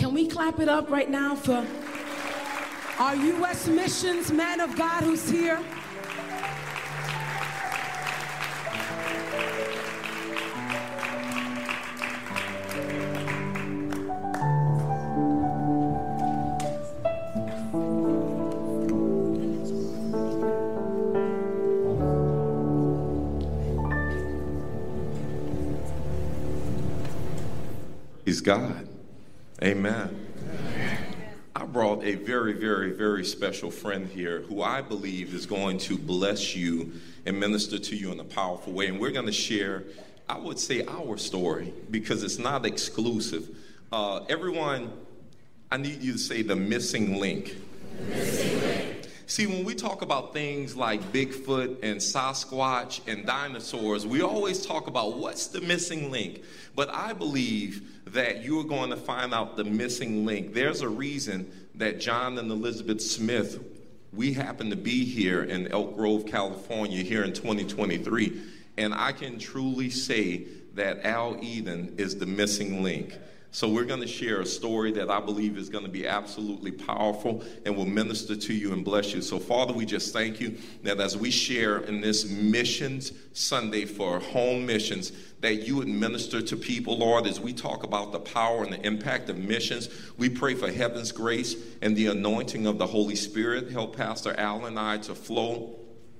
Can we clap it up right now for our U.S. missions man of God who's here? He's God. Amen. I brought a very, very, very special friend here who I believe is going to bless you and minister to you in a powerful way. And we're going to share, I would say, our story because it's not exclusive. Uh, everyone, I need you to say the missing link. Missing link. See, when we talk about things like Bigfoot and Sasquatch and dinosaurs, we always talk about what's the missing link. But I believe that you're going to find out the missing link. There's a reason that John and Elizabeth Smith, we happen to be here in Elk Grove, California, here in 2023. And I can truly say that Al Eden is the missing link. So, we're going to share a story that I believe is going to be absolutely powerful and will minister to you and bless you. So, Father, we just thank you that as we share in this Missions Sunday for home missions, that you would minister to people, Lord, as we talk about the power and the impact of missions. We pray for heaven's grace and the anointing of the Holy Spirit. Help Pastor Al and I to flow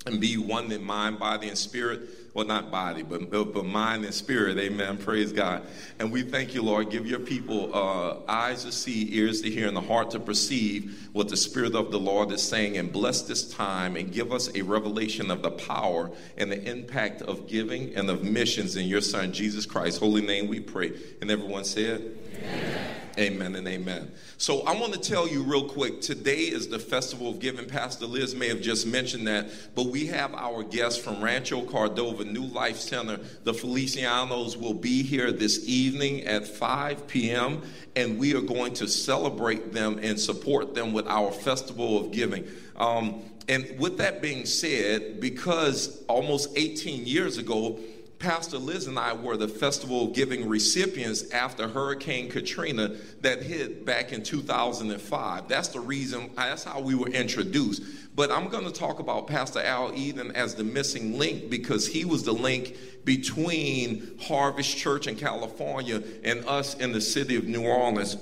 and be one in mind, body, and spirit well, not body, but, but mind and spirit. Amen. Praise God. And we thank you, Lord. Give your people uh, eyes to see, ears to hear, and the heart to perceive what the Spirit of the Lord is saying. And bless this time and give us a revelation of the power and the impact of giving and of missions in your Son, Jesus Christ. Holy name we pray. And everyone said, Amen. Amen and amen. So I want to tell you real quick today is the Festival of Giving. Pastor Liz may have just mentioned that, but we have our guests from Rancho Cordova New Life Center. The Felicianos will be here this evening at 5 p.m., and we are going to celebrate them and support them with our Festival of Giving. Um, and with that being said, because almost 18 years ago, Pastor Liz and I were the Festival Giving recipients after Hurricane Katrina that hit back in 2005. That's the reason, that's how we were introduced. But I'm going to talk about Pastor Al Eden as the missing link because he was the link between Harvest Church in California and us in the city of New Orleans.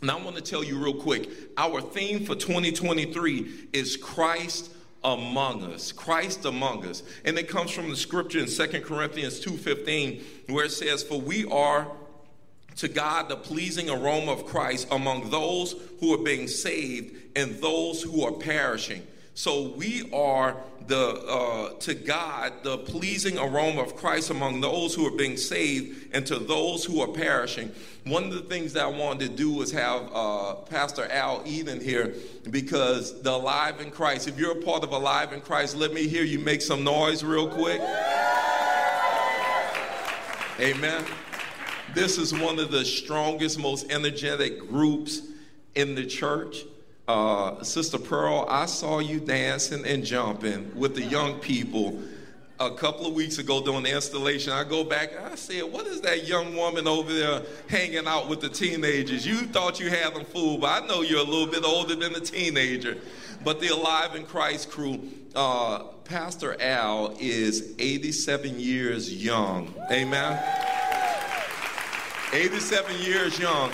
And I want to tell you real quick our theme for 2023 is Christ among us christ among us. And it comes from the scripture in 2 corinthians 2.15 where it says for we are to god the pleasing aroma of christ among those who are being saved and those who are perishing so we are the uh, to God the pleasing aroma of Christ among those who are being saved and to those who are perishing. One of the things that I wanted to do was have uh, Pastor Al Eden here because the Alive in Christ. If you're a part of Alive in Christ, let me hear you make some noise real quick. Amen. This is one of the strongest, most energetic groups in the church. Uh, Sister Pearl, I saw you dancing and jumping with the young people a couple of weeks ago during the installation. I go back and I said, What is that young woman over there hanging out with the teenagers? You thought you had them fooled, but I know you're a little bit older than a teenager. But the Alive in Christ crew, uh, Pastor Al is 87 years young. Amen. 87 years young.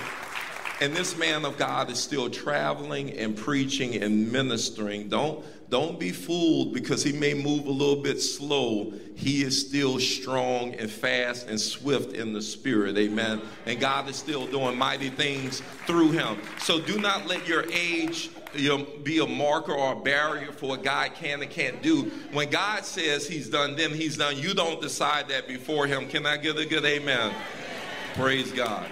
And this man of God is still traveling and preaching and ministering. Don't, don't be fooled because he may move a little bit slow. He is still strong and fast and swift in the spirit. Amen. And God is still doing mighty things through him. So do not let your age be a marker or a barrier for what God can and can't do. When God says he's done, then he's done. You don't decide that before him. Can I get a good amen? amen. Praise God.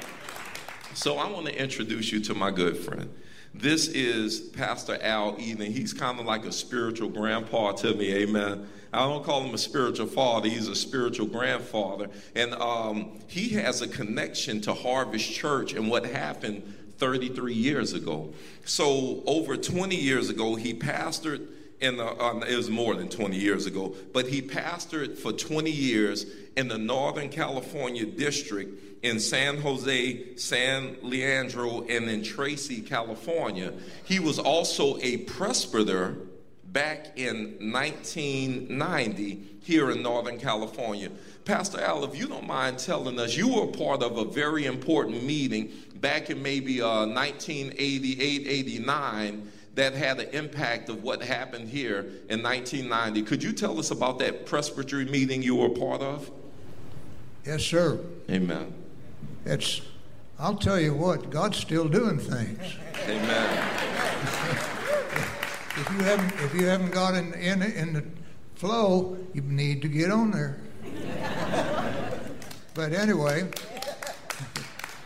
So I want to introduce you to my good friend. This is Pastor Al Eden. He's kind of like a spiritual grandpa to me, amen. I don't call him a spiritual father, he's a spiritual grandfather. And um, he has a connection to Harvest Church and what happened 33 years ago. So, over 20 years ago, he pastored in the, uh, it was more than 20 years ago, but he pastored for 20 years in the Northern California district in San Jose, San Leandro, and in Tracy, California. He was also a presbyter back in 1990 here in Northern California. Pastor Al, if you don't mind telling us, you were part of a very important meeting back in maybe uh, 1988, 89 that had an impact of what happened here in 1990. Could you tell us about that presbytery meeting you were part of? Yes, sir. Amen. It's, I'll tell you what, God's still doing things. Amen. if you haven't, if you haven't got in, in, in the flow, you need to get on there. but anyway,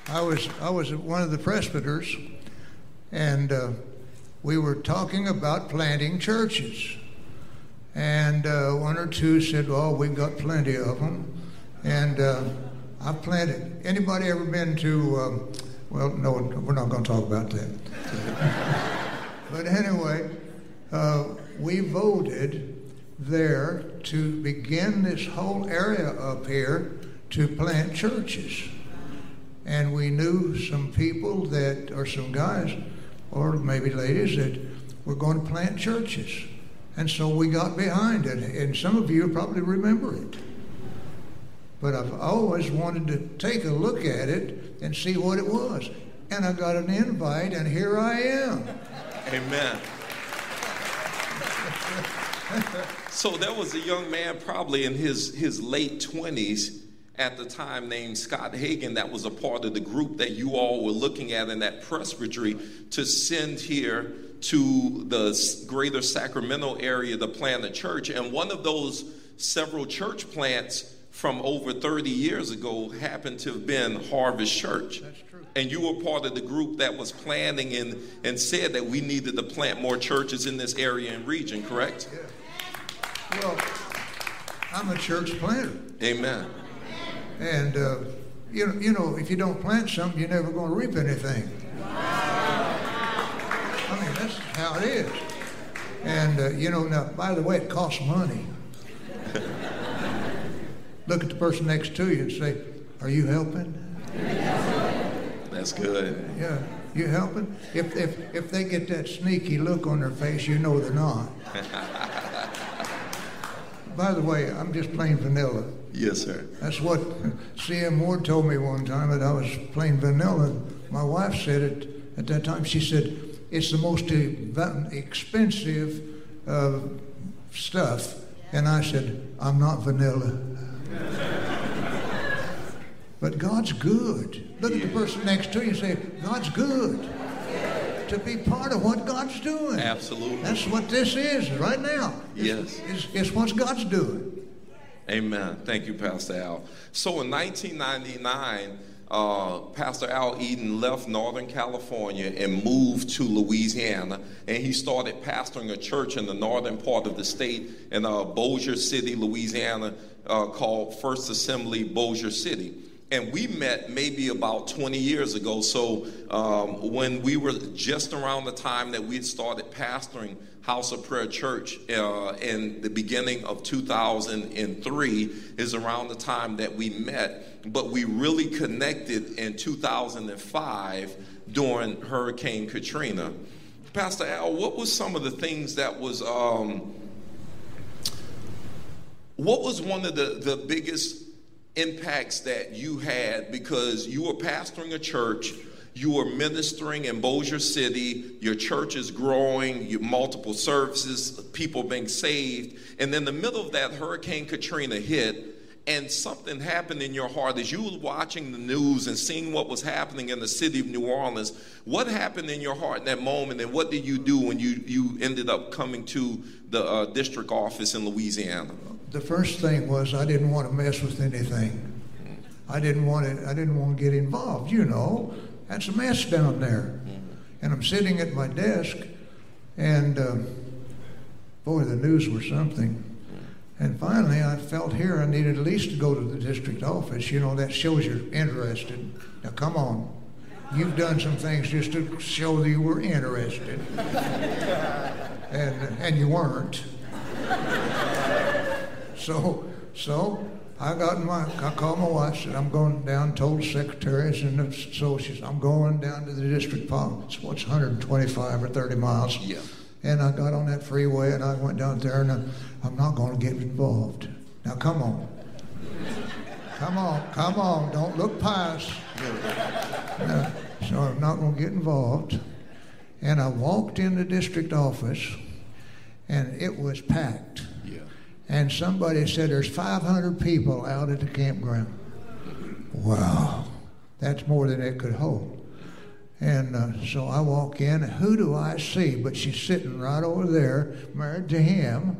I was I was one of the presbyters, and uh, we were talking about planting churches. And uh, one or two said, "Well, we've got plenty of them," and uh, I've planted. Anybody ever been to? Um, well, no, we're not going to talk about that. but anyway, uh, we voted there to begin this whole area up here to plant churches. And we knew some people that, or some guys, or maybe ladies, that were going to plant churches. And so we got behind it. And some of you probably remember it. But I've always wanted to take a look at it and see what it was. And I got an invite, and here I am. Amen. so there was a young man, probably in his, his late 20s at the time, named Scott Hagan, that was a part of the group that you all were looking at in that presbytery to send here to the greater Sacramento area to plant a church. And one of those several church plants from over 30 years ago happened to have been Harvest Church. That's true. And you were part of the group that was planning and, and said that we needed to plant more churches in this area and region, correct? Yeah. Well, I'm a church planter. Amen. And, uh, you, know, you know, if you don't plant something, you're never going to reap anything. I mean, that's how it is. And, uh, you know, now, by the way, it costs money. Look at the person next to you and say, Are you helping? That's good. Yeah, you helping? If, if, if they get that sneaky look on their face, you know they're not. By the way, I'm just plain vanilla. Yes, sir. That's what C.M. Ward told me one time that I was plain vanilla. My wife said it at that time. She said, It's the most expensive uh, stuff. And I said, I'm not vanilla. But God's good. Look at the person next to you and say, God's good. To be part of what God's doing. Absolutely. That's what this is right now. It's, Yes. It's, it's what God's doing. Amen. Thank you, Pastor Al. So in 1999, uh, Pastor Al Eden left Northern California and moved to Louisiana, and he started pastoring a church in the northern part of the state in uh, Bossier City, Louisiana, uh, called First Assembly Bossier City. And we met maybe about 20 years ago. So um, when we were just around the time that we had started pastoring House of Prayer Church uh, in the beginning of 2003 is around the time that we met. But we really connected in 2005 during Hurricane Katrina. Pastor Al, what was some of the things that was, um, what was one of the, the biggest impacts that you had because you were pastoring a church, you were ministering in Bossier City, your church is growing, you multiple services, people being saved, and in the middle of that, Hurricane Katrina hit, and something happened in your heart as you were watching the news and seeing what was happening in the city of New Orleans. What happened in your heart in that moment, and what did you do when you, you ended up coming to the uh, district office in Louisiana? the first thing was I didn't want to mess with anything. I didn't want to. I didn't want to get involved. You know, that's a mess down there. And I'm sitting at my desk, and uh, boy, the news was something. And finally, I felt here I needed at least to go to the district office. You know, that shows you're interested. Now, come on. You've done some things just to show that you were interested. and, and you weren't. So, so I got in my, I called my wife, said, I'm going down, told the secretaries and the associates, I'm going down to the district office. What's 125 or 30 miles. Yeah. And I got on that freeway and I went down there and I, I'm not going to get involved. Now come on. Come on, come on, don't look past. No, so I'm not going to get involved. And I walked in the district office and it was packed. Yeah. And somebody said there's 500 people out at the campground. Wow, that's more than it could hold. And uh, so I walk in, who do I see? But she's sitting right over there, married to him,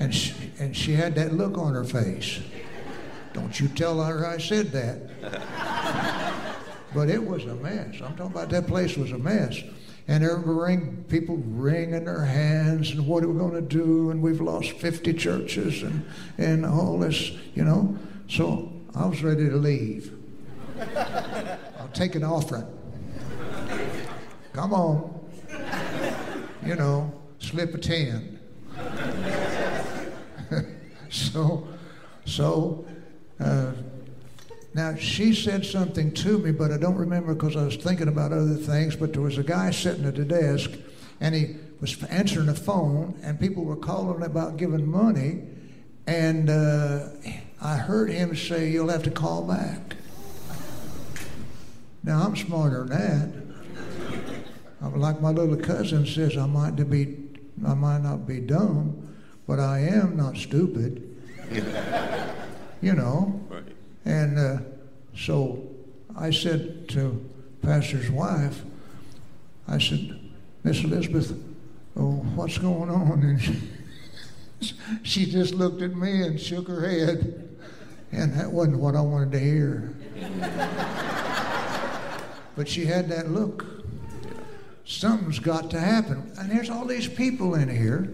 and she, and she had that look on her face. Don't you tell her I said that. but it was a mess. I'm talking about that place was a mess. And were ring, people wringing their hands and what are we going to do? And we've lost 50 churches and, and all this, you know. So I was ready to leave. I'll take an offering. Come on. You know, slip a 10. So, so, uh, now she said something to me, but I don't remember because I was thinking about other things. But there was a guy sitting at the desk, and he was answering the phone, and people were calling about giving money, and uh, I heard him say, "You'll have to call back." Now I'm smarter than that. I'm like my little cousin says, I might be, I might not be dumb, but I am not stupid. you know. Right. And uh, so I said to pastor's wife, I said, Miss Elizabeth, oh, what's going on? And she, she just looked at me and shook her head, and that wasn't what I wanted to hear. but she had that look. Something's got to happen. And there's all these people in here,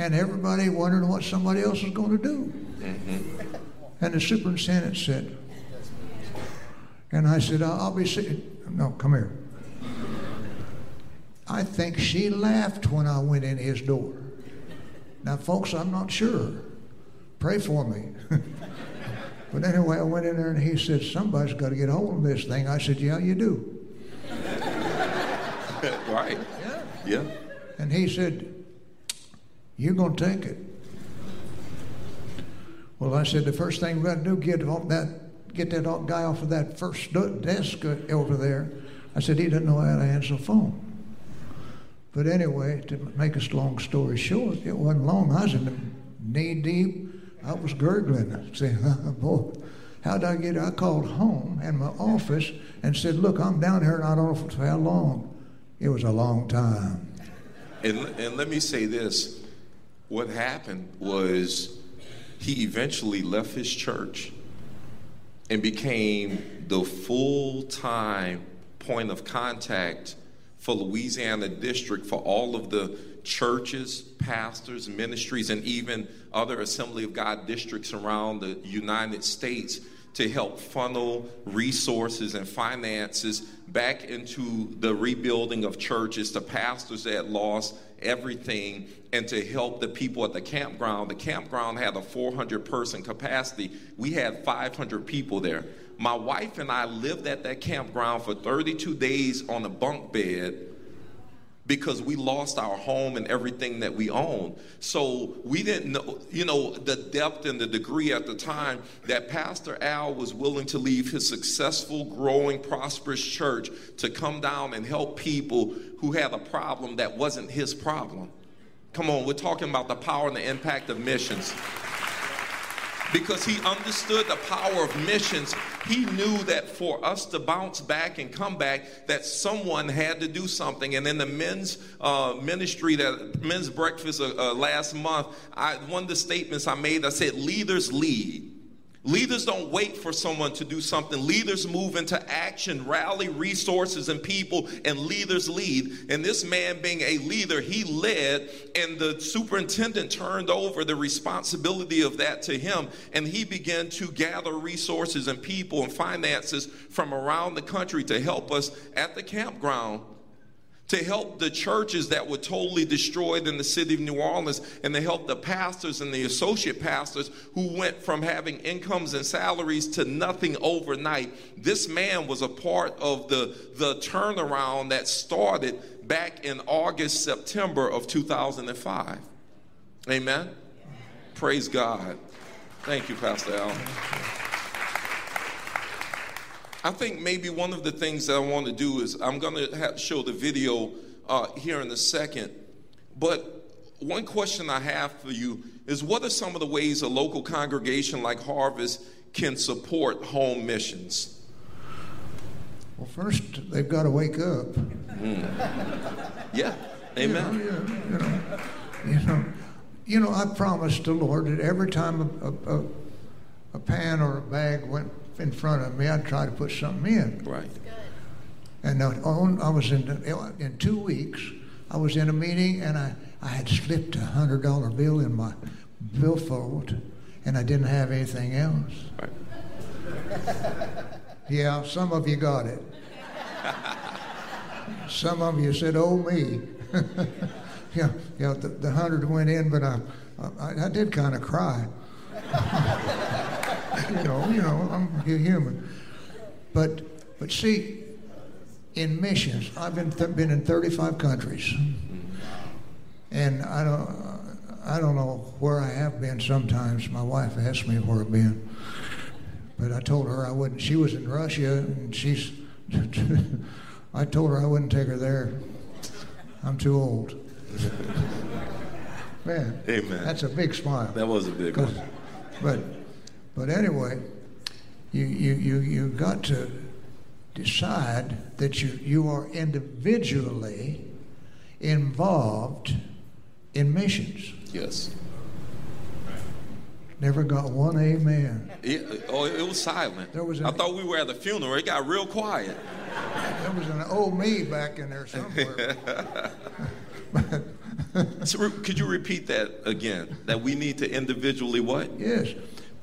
and everybody wondering what somebody else is going to do. Mm-hmm. And the superintendent said, and I said, I'll, I'll be sitting. No, come here. I think she laughed when I went in his door. Now, folks, I'm not sure. Pray for me. but anyway, I went in there and he said, Somebody's got to get hold of this thing. I said, Yeah, you do. right. Yeah. Yeah. And he said, You're going to take it. Well, I said, The first thing we got to do get off that, get that guy off of that first desk uh, over there. I said, He doesn't know how to answer the phone. But anyway, to make a long story short, it wasn't long. I was in knee deep. I was gurgling. Saying, uh, boy, how'd I get here? I called home and my office and said, Look, I'm down here and I don't know for how long. It was a long time. And, and let me say this what happened was he eventually left his church and became the full time point of contact for Louisiana District for all of the churches, pastors, ministries, and even other Assembly of God districts around the United States to help funnel resources and finances back into the rebuilding of churches to pastors that lost everything and to help the people at the campground. The campground had a 400 person capacity. We had 500 people there. My wife and I lived at that campground for 32 days on a bunk bed because we lost our home and everything that we owned. So we didn't know, you know, the depth and the degree at the time that Pastor Al was willing to leave his successful, growing, prosperous church to come down and help people who had a problem that wasn't his problem. Come on, we're talking about the power and the impact of missions because he understood the power of missions. He knew that for us to bounce back and come back, that someone had to do something. And in the men's uh, ministry, that men's breakfast uh, uh, last month, I, one of the statements I made, I said, "Leaders lead." Leaders don't wait for someone to do something. Leaders move into action, rally resources and people, and leaders lead. And this man, being a leader, he led, and the superintendent turned over the responsibility of that to him. And he began to gather resources and people and finances from around the country to help us at the campground to help the churches that were totally destroyed in the city of New Orleans and to help the pastors and the associate pastors who went from having incomes and salaries to nothing overnight. This man was a part of the, the turnaround that started back in August, September of 2005. Amen. Praise God. Thank you, Pastor Al. I think maybe one of the things that I want to do is I'm going to show the video uh, here in a second. But one question I have for you is what are some of the ways a local congregation like Harvest can support home missions? Well, first, they've got to wake up. Mm. Yeah, amen. You know, you, know, you, know, you know, I promised the Lord that every time a, a, a pan or a bag went in front of me, I'd try to put something in. Right. And on, I was in in two weeks. I was in a meeting and I, I had slipped a hundred dollar bill in my billfold, and I didn't have anything else. Right. yeah, some of you got it. some of you said, "Oh me." yeah, yeah. The, the, hundred went in, but I, I, I did kind of cry you know, you know, I'm human. But, but see, in missions, I've been th- been in 35 countries, and I don't, I don't know where I have been. Sometimes my wife asks me where I've been, but I told her I wouldn't. She was in Russia, and she's. I told her I wouldn't take her there. I'm too old. Man, Amen. That's a big smile. That was a big one. But but anyway, you, you, you, you got to decide that you, you are individually involved in missions. Yes. Never got one amen. It, oh, it was silent. There was an, I thought we were at the funeral. It got real quiet. There was an old me back in there somewhere. so, could you repeat that again? That we need to individually what? Yes.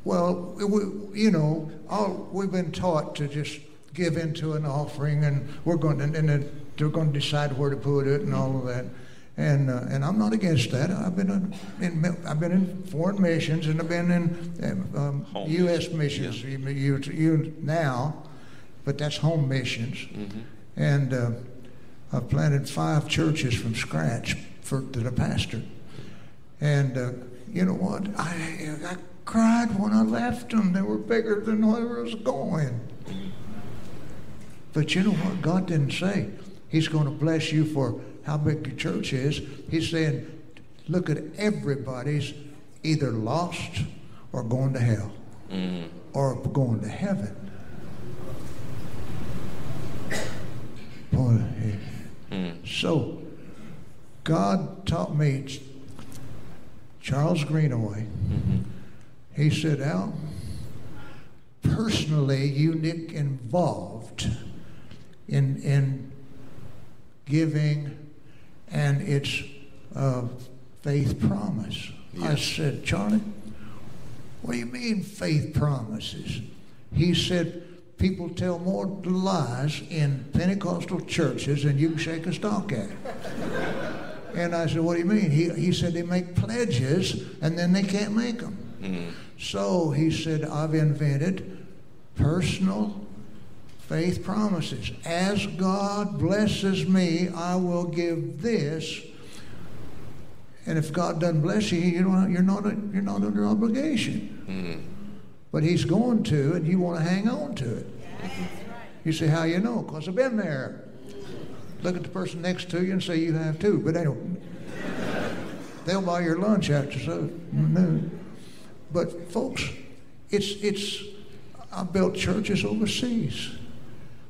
Well, we, you know, all, we've been taught to just give into an offering, and we're going to, and they're going to decide where to put it and all of that. And uh, and I'm not against that. I've been in I've been in foreign missions and I've been in um, U.S. missions. Yeah. You, you, now, but that's home missions. Mm-hmm. And uh, I've planted five churches from scratch for to the pastor. And uh, you know what? I, I cried when I left them. They were bigger than where I was going. But you know what? God didn't say He's going to bless you for how big your church is. He's saying, look at everybody's either lost or going to hell mm. or going to heaven. Boy, mm. So, God taught me, Charles Greenaway. Mm-hmm he said, Al, personally, you get involved in, in giving and its uh, faith promise. Yes. I said, Charlie, what do you mean faith promises? He said, people tell more lies in Pentecostal churches than you can shake a stock at. and I said, what do you mean? He, he said they make pledges and then they can't make them. Mm. So he said, I've invented personal faith promises. As God blesses me, I will give this. And if God doesn't bless you, you don't, you're, not, you're not under obligation. Mm. But He's going to, and you want to hang on to it. You say, How you know? Because I've been there. Look at the person next to you and say, You have too. But anyway, they'll buy your lunch after so noon. But folks, it's it's I built churches overseas,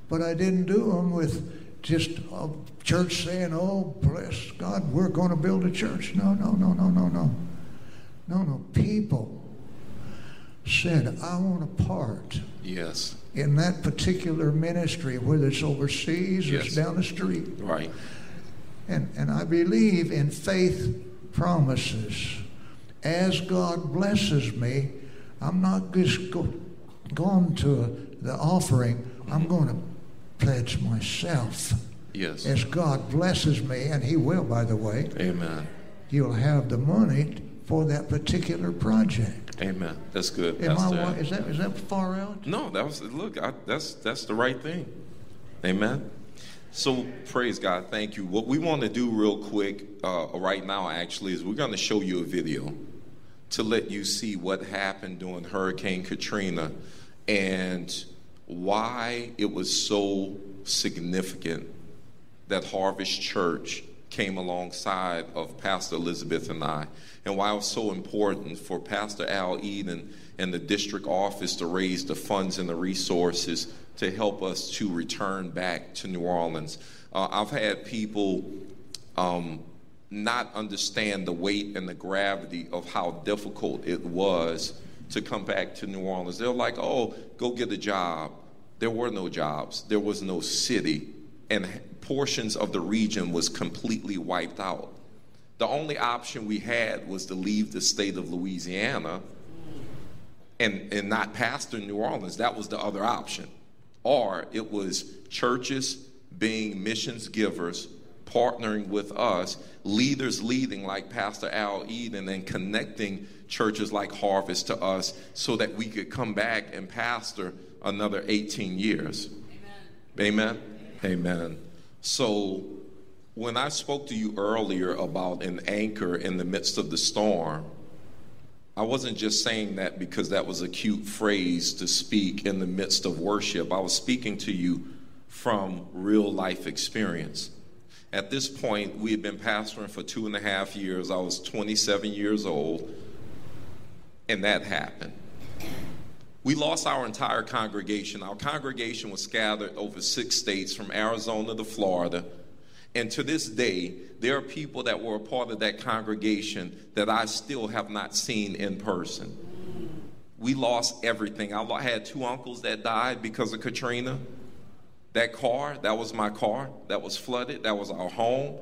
but I didn't do them with just a church saying, "Oh, bless God, we're going to build a church." No, no, no, no, no, no, no, no. People said, "I want a part." Yes. In that particular ministry, whether it's overseas yes. or it's down the street. Right. And and I believe in faith promises as God blesses me, I'm not just go, going to the offering, I'm going to pledge myself. Yes. as God blesses me, and He will, by the way, Amen. you'll have the money for that particular project. Amen. That's good, Am Pastor. wa- is that is that far out? No, that was look. I, that's that's the right thing. Amen. So praise God. Thank you. What we want to do real quick uh, right now, actually, is we're going to show you a video to let you see what happened during Hurricane Katrina and why it was so significant that Harvest Church came alongside of Pastor Elizabeth and I, and why it was so important for Pastor Al Eden and the district office to raise the funds and the resources to help us to return back to New Orleans. Uh, I've had people um, not understand the weight and the gravity of how difficult it was to come back to New Orleans. They're like, oh, go get a job. There were no jobs, there was no city, and portions of the region was completely wiped out. The only option we had was to leave the state of Louisiana and, and not pastor New Orleans. That was the other option. Or it was churches being missions givers, partnering with us, leaders leading like Pastor Al Eden, and connecting churches like Harvest to us so that we could come back and pastor another 18 years. Amen. Amen. Amen. So, when I spoke to you earlier about an anchor in the midst of the storm, I wasn't just saying that because that was a cute phrase to speak in the midst of worship. I was speaking to you from real life experience. At this point, we had been pastoring for two and a half years. I was 27 years old, and that happened. We lost our entire congregation. Our congregation was scattered over six states from Arizona to Florida. And to this day, there are people that were a part of that congregation that I still have not seen in person. We lost everything. I had two uncles that died because of Katrina. That car, that was my car, that was flooded, that was our home.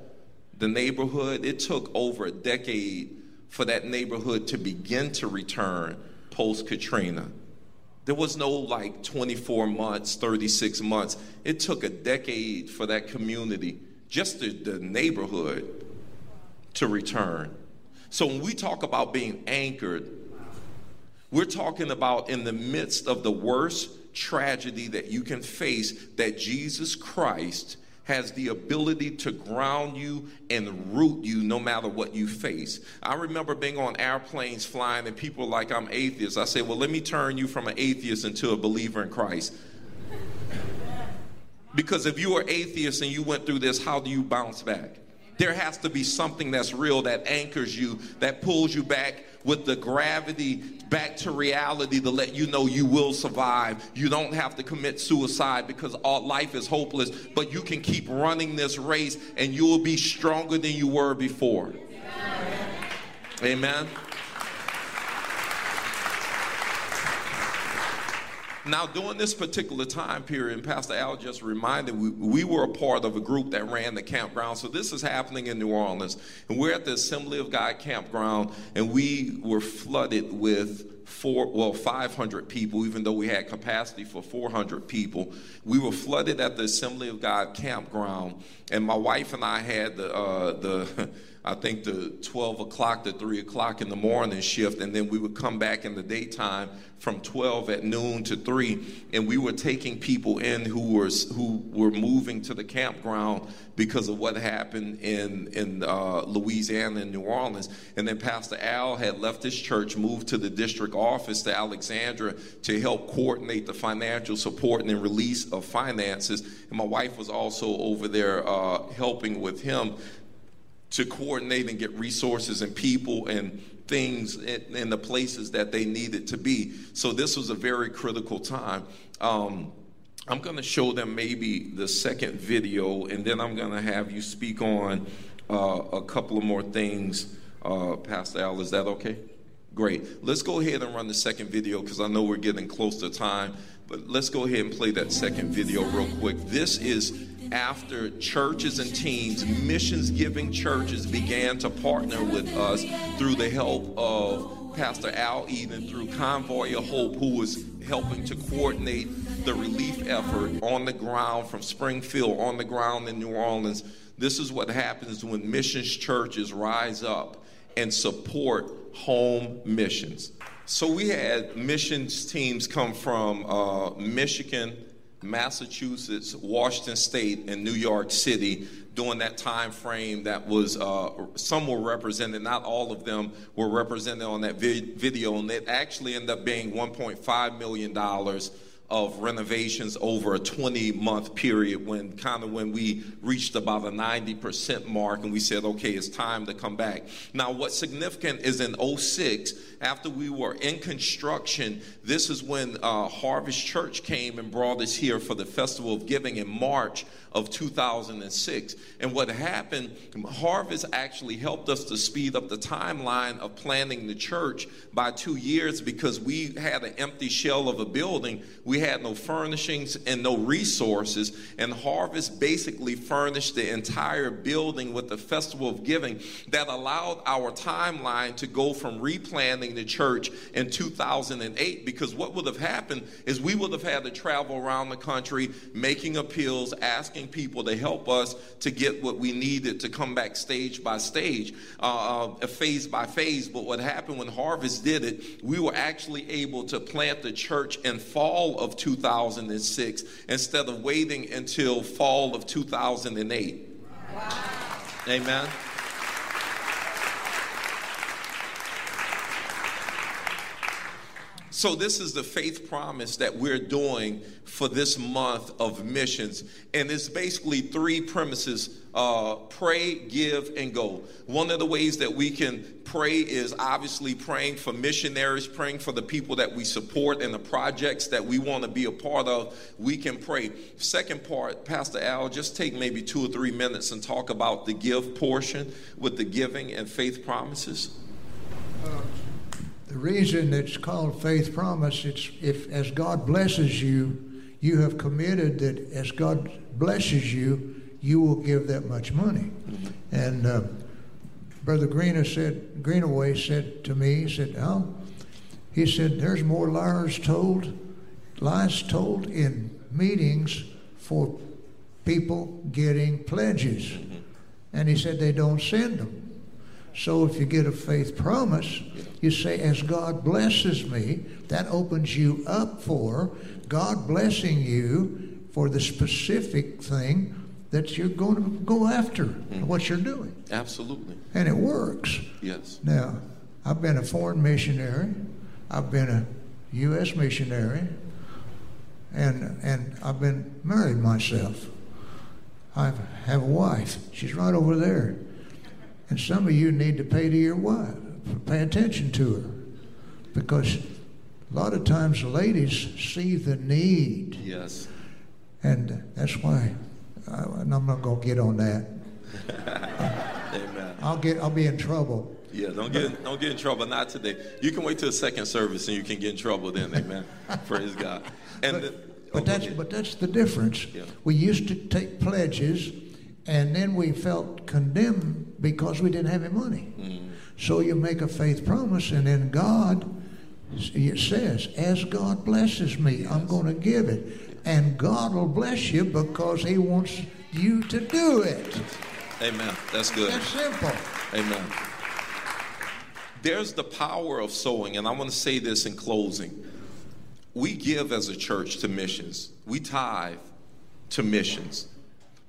The neighborhood, it took over a decade for that neighborhood to begin to return post Katrina. There was no like 24 months, 36 months. It took a decade for that community, just the, the neighborhood, to return. So when we talk about being anchored, we're talking about in the midst of the worst tragedy that you can face, that Jesus Christ has the ability to ground you and root you no matter what you face. I remember being on airplanes flying and people like, I'm atheist. I say, Well, let me turn you from an atheist into a believer in Christ. Because if you are atheist and you went through this, how do you bounce back? There has to be something that's real that anchors you, that pulls you back with the gravity back to reality to let you know you will survive. You don't have to commit suicide because all life is hopeless, but you can keep running this race and you will be stronger than you were before. Amen. Now, during this particular time period, Pastor Al just reminded, we, we were a part of a group that ran the campground. So this is happening in New Orleans. And we're at the Assembly of God campground, and we were flooded with four, well, 500 people, even though we had capacity for 400 people. We were flooded at the Assembly of God campground, and my wife and I had the, uh, the I think the 12 o'clock to 3 o'clock in the morning shift, and then we would come back in the daytime from 12 at noon to 3, and we were taking people in who were who were moving to the campground because of what happened in in uh, Louisiana and New Orleans. And then Pastor Al had left his church, moved to the district office to Alexandria to help coordinate the financial support and release of finances. And my wife was also over there uh, helping with him to coordinate and get resources and people and things in, the places that they needed to be. So this was a very critical time. Um, I'm going to show them maybe the second video, and then I'm going to have you speak on uh, a couple of more things. Uh, Pastor Al, is that okay? Great. Let's go ahead and run the second video because I know we're getting close to time. But let's go ahead and play that second video real quick. This is after churches and teams, missions giving churches began to partner with us through the help of Pastor Al Eden through Convoy of Hope, who was helping to coordinate the relief effort on the ground from Springfield on the ground in New Orleans. This is what happens when missions churches rise up and support home missions. So we had missions teams come from uh, Michigan, Massachusetts, Washington State, and New York City during that time frame that was uh, some were represented not all of them were represented on that vi- video and it actually ended up being 1.5 million dollars of renovations over a 20 month period when kind of when we reached about a 90% mark and we said okay it's time to come back. Now what's significant is in 06 after we were in construction this is when uh, harvest church came and brought us here for the festival of giving in march of 2006 and what happened harvest actually helped us to speed up the timeline of planning the church by two years because we had an empty shell of a building. We we had no furnishings and no resources. And Harvest basically furnished the entire building with the Festival of Giving that allowed our timeline to go from replanting the church in 2008. Because what would have happened is we would have had to travel around the country making appeals, asking people to help us to get what we needed to come back stage by stage, uh, uh, phase by phase. But what happened when Harvest did it, we were actually able to plant the church in fall of 2006 instead of waiting until fall of 2008. Wow. Amen. So, this is the faith promise that we're doing for this month of missions. And it's basically three premises uh, pray, give, and go. One of the ways that we can pray is obviously praying for missionaries, praying for the people that we support and the projects that we want to be a part of. We can pray. Second part, Pastor Al, just take maybe two or three minutes and talk about the give portion with the giving and faith promises. Uh, the reason it's called faith promise, it's if as God blesses you, you have committed that as God blesses you, you will give that much money. Mm-hmm. And uh, Brother Greener said, Greenaway said to me, he said, Al, he said, there's more liars told, lies told in meetings for people getting pledges. Mm-hmm. And he said they don't send them. So if you get a faith promise, you say, as God blesses me, that opens you up for God blessing you for the specific thing that you're going to go after mm-hmm. what you're doing. Absolutely. And it works. Yes. Now, I've been a foreign missionary. I've been a U.S. missionary. And, and I've been married myself. I have a wife. She's right over there. And some of you need to pay to your wife, pay attention to her. Because a lot of times the ladies see the need. Yes. And that's why and I'm not going to get on that. Amen. I'll get. I'll be in trouble. Yeah, don't get don't get in trouble. Not today. You can wait till second service and you can get in trouble then. Amen. Praise God. And but, the, but oh, that's but that's the difference. Yeah. We used to take pledges, and then we felt condemned because we didn't have any money. Mm. So you make a faith promise, and then God, it says, as God blesses me, yes. I'm going to give it and God will bless you because He wants you to do it. Amen. That's good. That's simple. Amen. There's the power of sowing, and I want to say this in closing. We give as a church to missions, we tithe to missions.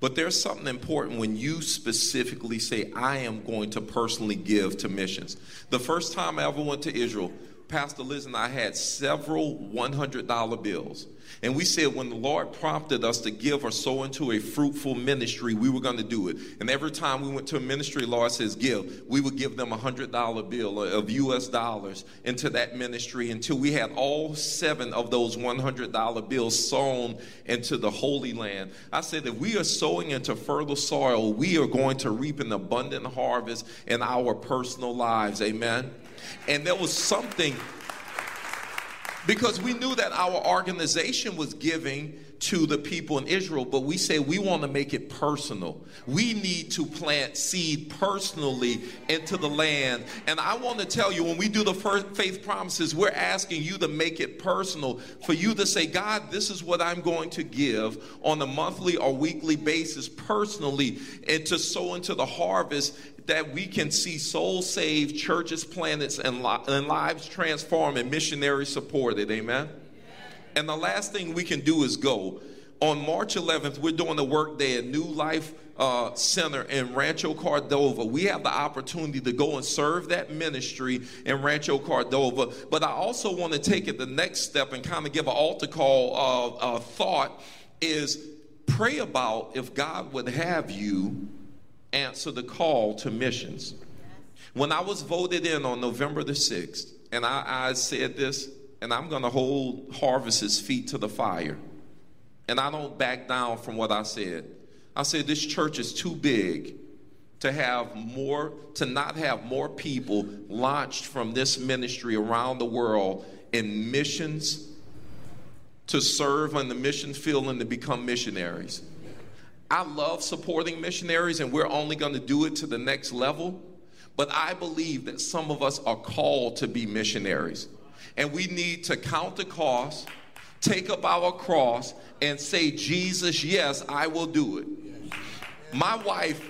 But there's something important when you specifically say, I am going to personally give to missions. The first time I ever went to Israel, Pastor Liz and I had several $100 bills. And we said when the Lord prompted us to give or sow into a fruitful ministry, we were going to do it. And every time we went to a ministry, Lord says give, we would give them a hundred dollar bill of US dollars into that ministry until we had all seven of those $100 bills sown into the Holy Land. I said, if we are sowing into fertile soil, we are going to reap an abundant harvest in our personal lives. Amen. And there was something because we knew that our organization was giving to the people in Israel, but we say we want to make it personal. We need to plant seed personally into the land. And I want to tell you, when we do the first faith promises, we're asking you to make it personal for you to say, God, this is what I'm going to give on a monthly or weekly basis personally, and to sow into the harvest that we can see souls saved, churches planted, and, li- and lives transformed, and missionaries supported. Amen. And the last thing we can do is go. On March 11th, we're doing a work day at New Life uh, Center in Rancho Cordova. We have the opportunity to go and serve that ministry in Rancho Cordova. But I also want to take it the next step and kind of give an altar call uh, uh, thought is pray about if God would have you answer the call to missions. When I was voted in on November the 6th, and I, I said this, and I'm going to hold Harvest's feet to the fire. And I don't back down from what I said. I said, this church is too big to have more, to not have more people launched from this ministry around the world in missions to serve on the mission field and to become missionaries. I love supporting missionaries, and we're only going to do it to the next level. But I believe that some of us are called to be missionaries. And we need to count the cost, take up our cross, and say, Jesus, yes, I will do it. My wife,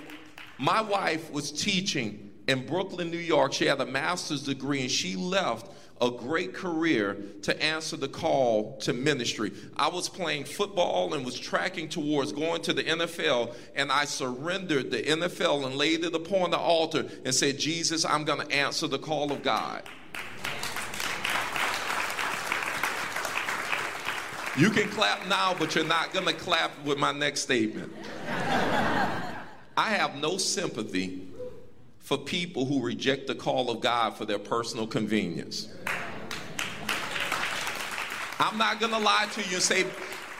my wife was teaching in Brooklyn, New York. She had a master's degree, and she left a great career to answer the call to ministry. I was playing football and was tracking towards going to the NFL, and I surrendered the NFL and laid it upon the altar and said, Jesus, I'm going to answer the call of God. You can clap now, but you're not going to clap with my next statement. I have no sympathy for people who reject the call of God for their personal convenience. I'm not going to lie to you and say,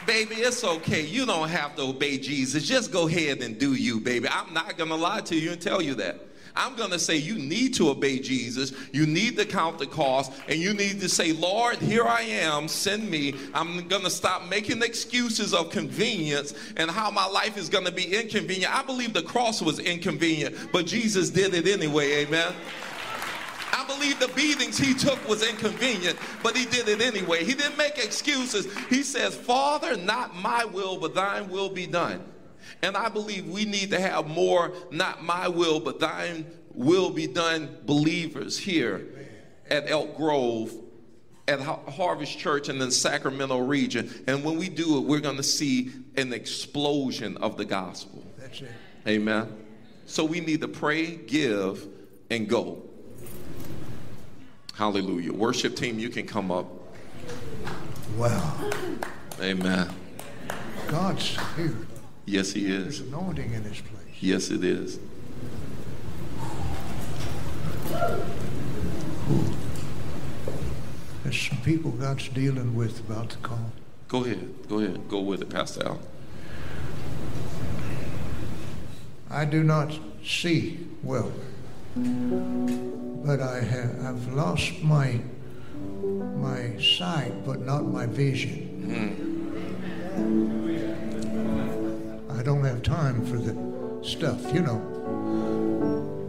baby, it's okay. You don't have to obey Jesus. Just go ahead and do you, baby. I'm not going to lie to you and tell you that. I'm going to say you need to obey Jesus. You need to count the cost, and you need to say, Lord, here I am, send me. I'm going to stop making excuses of convenience and how my life is going to be inconvenient. I believe the cross was inconvenient, but Jesus did it anyway. Amen. I believe the beatings he took was inconvenient, but he did it anyway. He didn't make excuses. He says, Father, not my will, but thine will be done. And I believe we need to have more, not my will, but thine will be done believers here at Elk Grove, at Harvest Church in the Sacramento region. And when we do it, we're going to see an explosion of the gospel. That's it. Amen. So we need to pray, give, and go. Hallelujah. Worship team, you can come up. Wow. Amen. God's here. Yes, He is. There's anointing in this place. Yes, it is. There's some people God's dealing with about the call. Go ahead. Go ahead. Go with it, Pastor Al. I do not see well, but I have I've lost my my sight, but not my vision. Mm-hmm. I don't have time for the stuff, you know.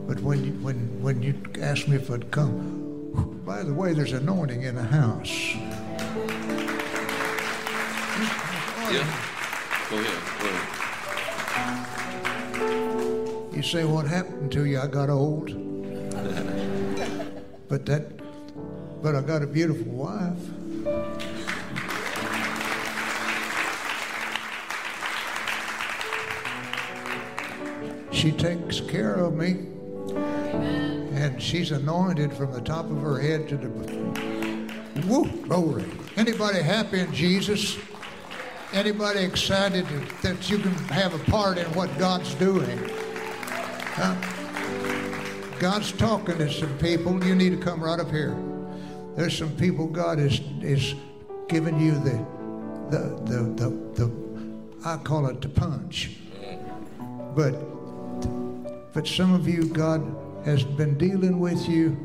But when you, when when you ask me if I'd come, by the way, there's anointing in the house. Yeah. Go ahead. Go ahead. You say what happened to you? I got old. but that, but I got a beautiful wife. She takes care of me, and she's anointed from the top of her head to the. Woo, glory! Anybody happy in Jesus? Anybody excited that you can have a part in what God's doing? Huh? God's talking to some people. You need to come right up here. There's some people God is is giving you the the the the, the I call it the punch. But but some of you God has been dealing with you,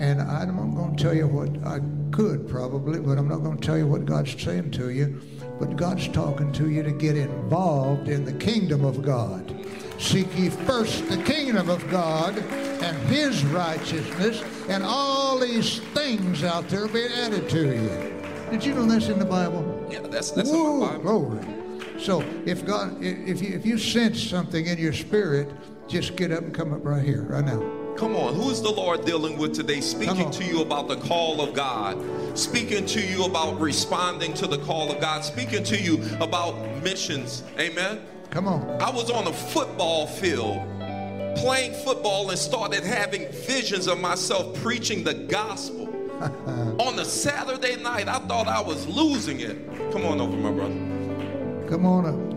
and I'm not going to tell you what I could probably, but I'm not going to tell you what God's saying to you. but God's talking to you to get involved in the kingdom of God. Seek ye first the kingdom of God and his righteousness, and all these things out there will be added to you. Did you know that's in the Bible? Yeah, that's that's Whoa, in my Bible. glory. So if God, if you, if you sense something in your spirit, just get up and come up right here, right now. Come on, who is the Lord dealing with today? Speaking to you about the call of God, speaking to you about responding to the call of God, speaking to you about missions. Amen. Come on. I was on a football field playing football and started having visions of myself preaching the gospel. on a Saturday night, I thought I was losing it. Come on over, my brother. Come on up.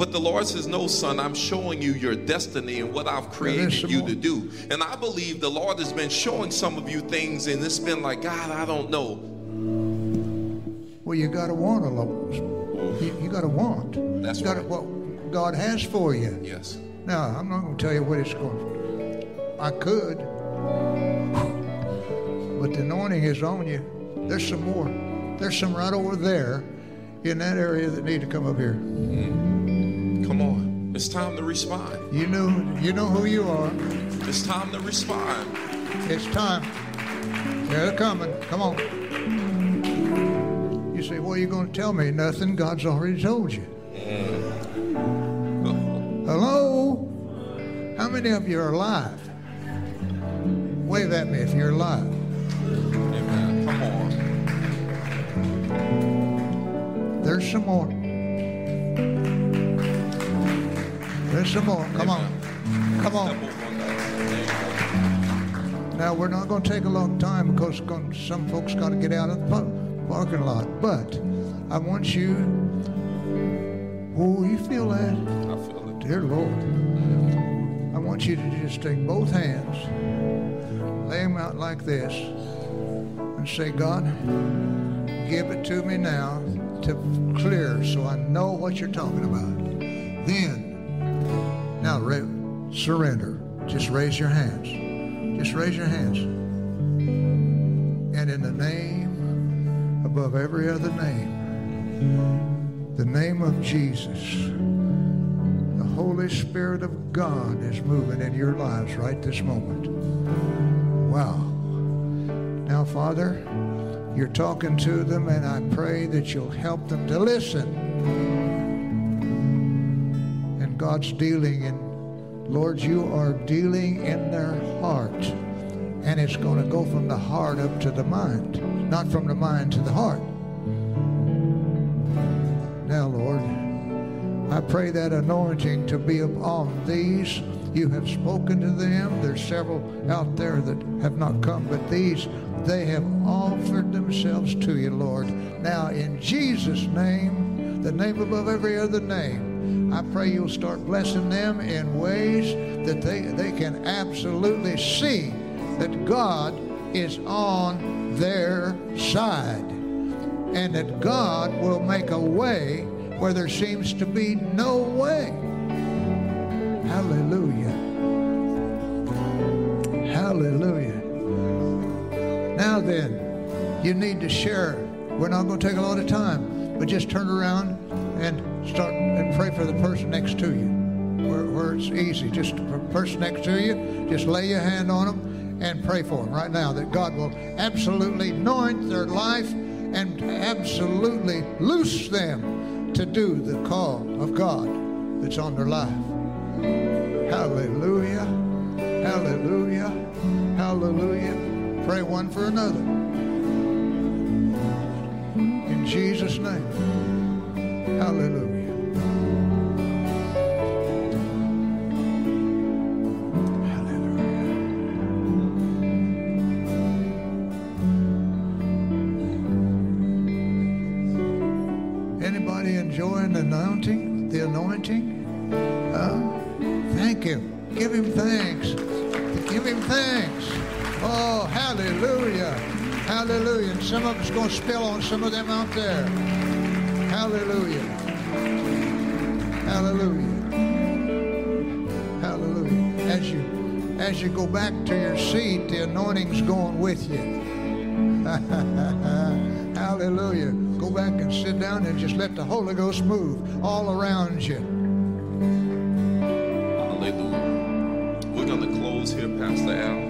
But the Lord says, No, son, I'm showing you your destiny and what I've created you to do. And I believe the Lord has been showing some of you things, and it's been like, God, I don't know. Well, you got to want a little. You, you got to want. That's you gotta, right. what God has for you. Yes. Now, I'm not going to tell you what it's going. For. I could, but the anointing is on you. There's some more. There's some right over there, in that area that need to come up here. Mm. Come on. It's time to respond. You know, you know who you are. It's time to respond. It's time. They're coming. Come on. You say, "What are you going to tell me?" Nothing. God's already told you. Hello? How many of you are alive? Wave at me if you're alive. Amen. Come on. There's some more. More. Come on. Come on. Step over on that. There you go. Now, we're not going to take a long time because some folks got to get out of the parking lot. But I want you. Oh, you feel that? I feel it. Dear Lord, I want you to just take both hands, lay them out like this, and say, God, give it to me now to clear so I know what you're talking about. Then, now ra- surrender. Just raise your hands. Just raise your hands. And in the name above every other name, the name of Jesus. The Holy Spirit of God is moving in your lives right this moment. Wow. Now, Father, you're talking to them, and I pray that you'll help them to listen. God's dealing in, Lord, you are dealing in their heart. And it's going to go from the heart up to the mind, not from the mind to the heart. Now, Lord, I pray that anointing to be upon these. You have spoken to them. There's several out there that have not come, but these, they have offered themselves to you, Lord. Now, in Jesus' name, the name above every other name, I pray you'll start blessing them in ways that they, they can absolutely see that God is on their side and that God will make a way where there seems to be no way. Hallelujah. Hallelujah. Now then, you need to share. We're not going to take a lot of time, but just turn around and start and pray for the person next to you. Where, where it's easy. Just the person next to you, just lay your hand on them and pray for them right now that God will absolutely anoint their life and absolutely loose them to do the call of God that's on their life. Hallelujah. Hallelujah. Hallelujah. Pray one for another. In Jesus' name. Hallelujah. Hallelujah. Anointing? The anointing? Uh, thank Him. Give Him thanks. Give Him thanks. Oh, hallelujah. Hallelujah. And some of it's going to spill on some of them out there. Hallelujah. Hallelujah. Hallelujah. As you as you go back to your seat, the anointing's going with you. Hallelujah. Go back and sit down and just let the Holy Ghost move all around you. Hallelujah. We're going to close here, Pastor Al.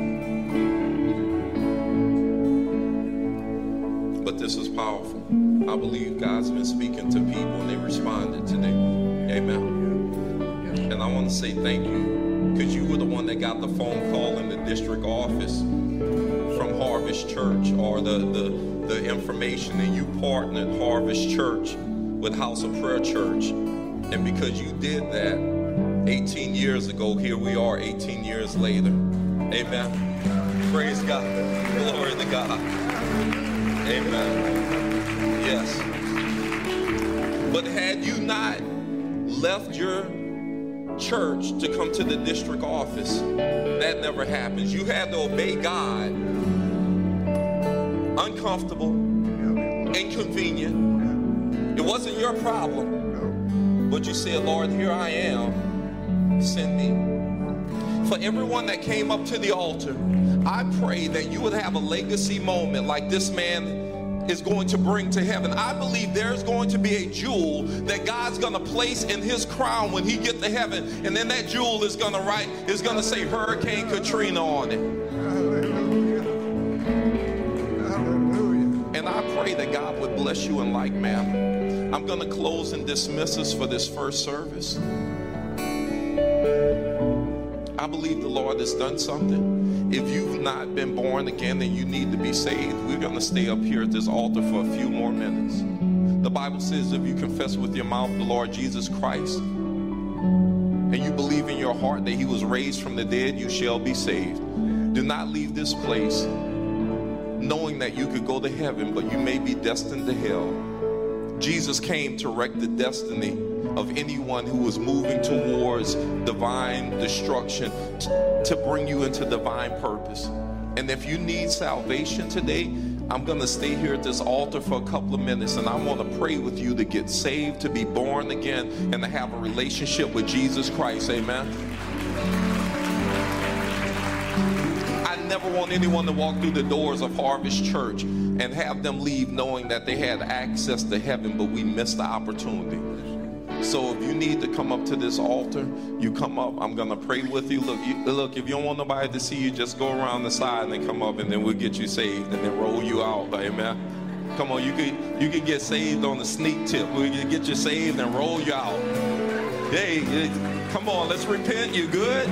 But this is powerful. I believe God's been speaking to people and they responded today. Amen. And I want to say thank you because you were the one that got the phone call in the district office from Harvest Church or the, the, the information and you partnered Harvest Church with House of Prayer Church. And because you did that 18 years ago, here we are 18 years later. Amen. Praise God. Glory to God. Amen. Yes. But had you not left your church to come to the district office, that never happens. You had to obey God. Uncomfortable, inconvenient. It wasn't your problem. But you said, Lord, here I am. Send me. For everyone that came up to the altar, I pray that you would have a legacy moment like this man is going to bring to heaven. I believe there's going to be a jewel that God's going to place in his crown when he get to heaven. And then that jewel is going to write, is going to say Hurricane Katrina on it. Pray that God would bless you in like manner. I'm going to close and dismiss us for this first service. I believe the Lord has done something. If you've not been born again and you need to be saved, we're going to stay up here at this altar for a few more minutes. The Bible says if you confess with your mouth the Lord Jesus Christ and you believe in your heart that he was raised from the dead, you shall be saved. Do not leave this place knowing that you could go to heaven, but you may be destined to hell. Jesus came to wreck the destiny of anyone who was moving towards divine destruction to bring you into divine purpose. And if you need salvation today, I'm going to stay here at this altar for a couple of minutes and I want to pray with you to get saved, to be born again, and to have a relationship with Jesus Christ. Amen. Never want anyone to walk through the doors of Harvest Church and have them leave knowing that they had access to heaven, but we missed the opportunity. So if you need to come up to this altar, you come up. I'm gonna pray with you. Look, you, look. If you don't want nobody to see you, just go around the side and then come up, and then we'll get you saved, and then roll you out. Amen. Come on, you can you can get saved on the sneak tip. We can get you saved and roll you out. Hey, come on, let's repent. You good?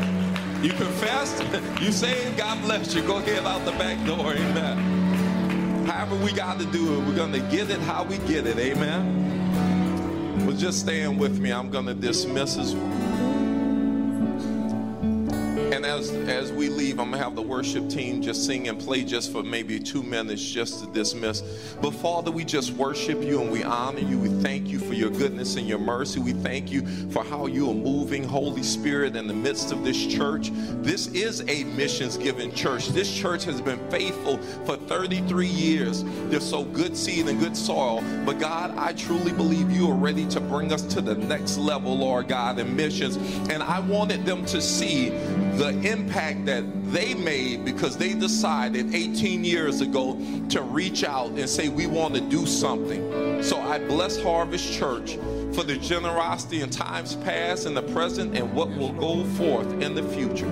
You confessed? You saved? God bless you. Go ahead out the back door. Amen. However we got to do it, we're gonna get it how we get it. Amen. But just staying with me. I'm going to dismiss us. And as as we leave, I'm gonna have the worship team just sing and play just for maybe two minutes just to dismiss. But Father, we just worship you and we honor you. We thank you for your goodness and your mercy. We thank you for how you are moving, Holy Spirit, in the midst of this church. This is a missions given church. This church has been faithful for 33 years. They're so good seed and good soil. But God, I truly believe you are ready to bring us to the next level, Lord God, in missions. And I wanted them to see the impact that they made because they decided 18 years ago to reach out and say, We want to do something. So I bless Harvest Church for the generosity in times past and the present and what will go forth in the future.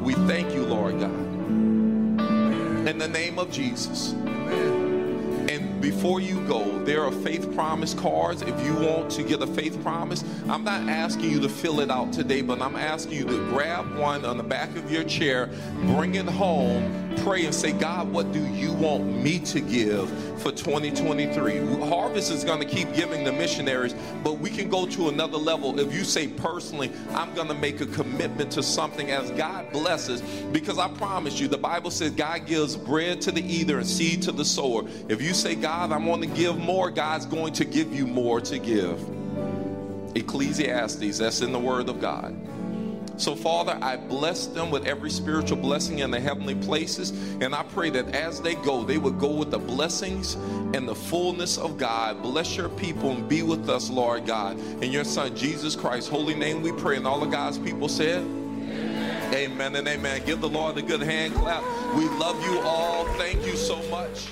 We thank you, Lord God. In the name of Jesus. Before you go, there are faith promise cards. If you want to get a faith promise, I'm not asking you to fill it out today, but I'm asking you to grab one on the back of your chair, bring it home, pray and say, God, what do you want me to give for 2023? Harvest is going to keep giving the missionaries, but we can go to another level. If you say personally, I'm going to make a commitment to something as God blesses, because I promise you, the Bible says God gives bread to the eater and seed to the sower. If you say, God, I want to give more, God's going to give you more to give. Ecclesiastes, that's in the Word of God. So, Father, I bless them with every spiritual blessing in the heavenly places. And I pray that as they go, they would go with the blessings and the fullness of God. Bless your people and be with us, Lord God. In your Son, Jesus Christ, holy name we pray. And all of God's people said, Amen, amen and amen. Give the Lord a good hand clap. We love you all. Thank you so much.